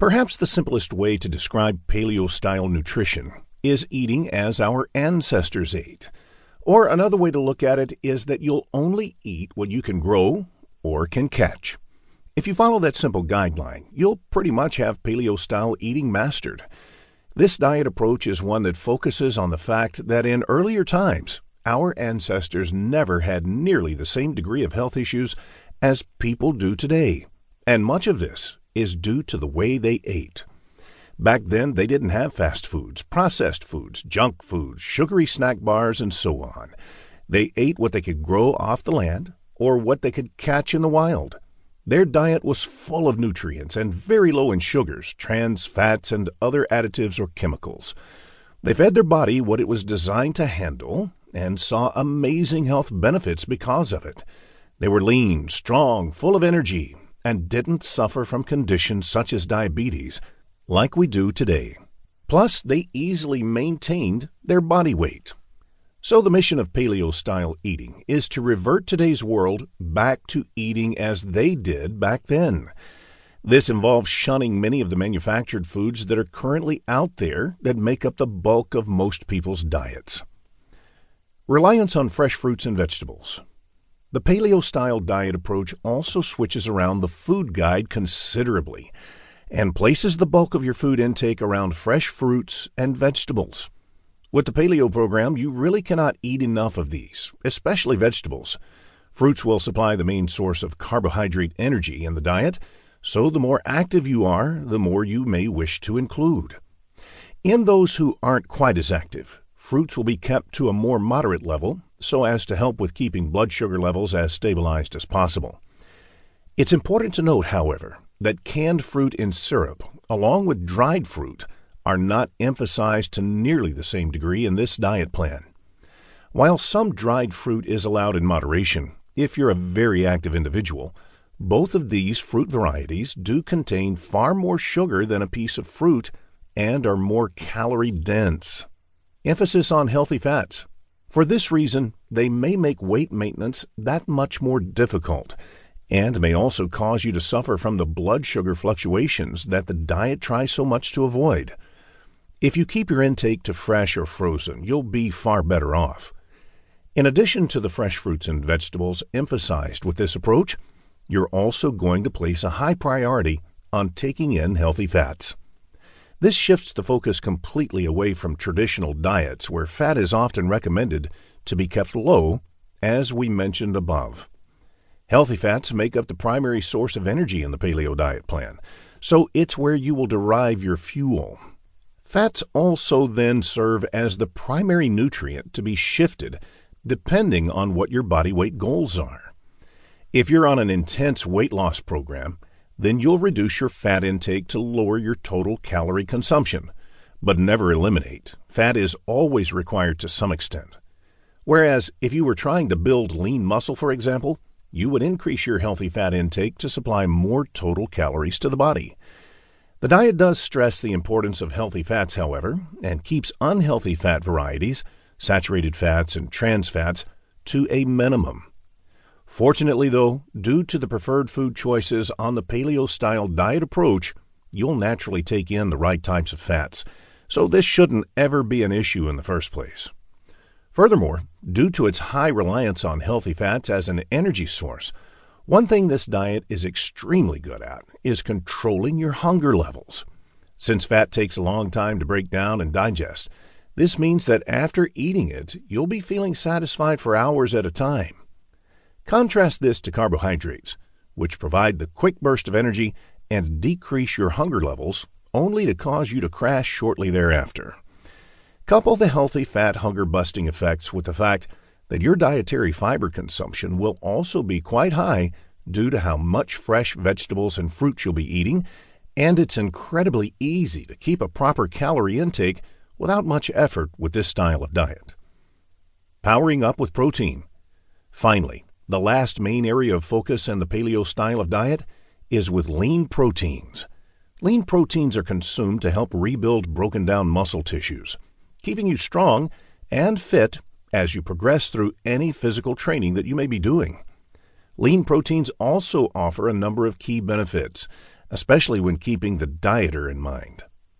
Perhaps the simplest way to describe paleo style nutrition is eating as our ancestors ate. Or another way to look at it is that you'll only eat what you can grow or can catch. If you follow that simple guideline, you'll pretty much have paleo style eating mastered. This diet approach is one that focuses on the fact that in earlier times, our ancestors never had nearly the same degree of health issues as people do today. And much of this is due to the way they ate. Back then, they didn't have fast foods, processed foods, junk foods, sugary snack bars, and so on. They ate what they could grow off the land or what they could catch in the wild. Their diet was full of nutrients and very low in sugars, trans fats, and other additives or chemicals. They fed their body what it was designed to handle and saw amazing health benefits because of it. They were lean, strong, full of energy, and didn't suffer from conditions such as diabetes like we do today. Plus, they easily maintained their body weight. So, the mission of paleo style eating is to revert today's world back to eating as they did back then. This involves shunning many of the manufactured foods that are currently out there that make up the bulk of most people's diets. Reliance on fresh fruits and vegetables. The paleo style diet approach also switches around the food guide considerably and places the bulk of your food intake around fresh fruits and vegetables. With the paleo program, you really cannot eat enough of these, especially vegetables. Fruits will supply the main source of carbohydrate energy in the diet, so the more active you are, the more you may wish to include. In those who aren't quite as active, fruits will be kept to a more moderate level so as to help with keeping blood sugar levels as stabilized as possible. It's important to note, however, that canned fruit in syrup, along with dried fruit, are not emphasized to nearly the same degree in this diet plan. While some dried fruit is allowed in moderation, if you're a very active individual, both of these fruit varieties do contain far more sugar than a piece of fruit and are more calorie dense. Emphasis on healthy fats. For this reason, they may make weight maintenance that much more difficult and may also cause you to suffer from the blood sugar fluctuations that the diet tries so much to avoid. If you keep your intake to fresh or frozen, you'll be far better off. In addition to the fresh fruits and vegetables emphasized with this approach, you're also going to place a high priority on taking in healthy fats. This shifts the focus completely away from traditional diets where fat is often recommended to be kept low, as we mentioned above. Healthy fats make up the primary source of energy in the paleo diet plan, so it's where you will derive your fuel. Fats also then serve as the primary nutrient to be shifted depending on what your body weight goals are. If you're on an intense weight loss program, then you'll reduce your fat intake to lower your total calorie consumption, but never eliminate. Fat is always required to some extent. Whereas if you were trying to build lean muscle, for example, you would increase your healthy fat intake to supply more total calories to the body. The diet does stress the importance of healthy fats, however, and keeps unhealthy fat varieties, saturated fats and trans fats, to a minimum. Fortunately, though, due to the preferred food choices on the paleo style diet approach, you'll naturally take in the right types of fats, so this shouldn't ever be an issue in the first place. Furthermore, due to its high reliance on healthy fats as an energy source, one thing this diet is extremely good at is controlling your hunger levels. Since fat takes a long time to break down and digest, this means that after eating it, you'll be feeling satisfied for hours at a time. Contrast this to carbohydrates, which provide the quick burst of energy and decrease your hunger levels, only to cause you to crash shortly thereafter. Couple the healthy fat hunger busting effects with the fact that your dietary fiber consumption will also be quite high due to how much fresh vegetables and fruit you'll be eating, and it's incredibly easy to keep a proper calorie intake without much effort with this style of diet. Powering up with protein. Finally, the last main area of focus in the paleo style of diet is with lean proteins. Lean proteins are consumed to help rebuild broken down muscle tissues, keeping you strong and fit as you progress through any physical training that you may be doing. Lean proteins also offer a number of key benefits, especially when keeping the dieter in mind.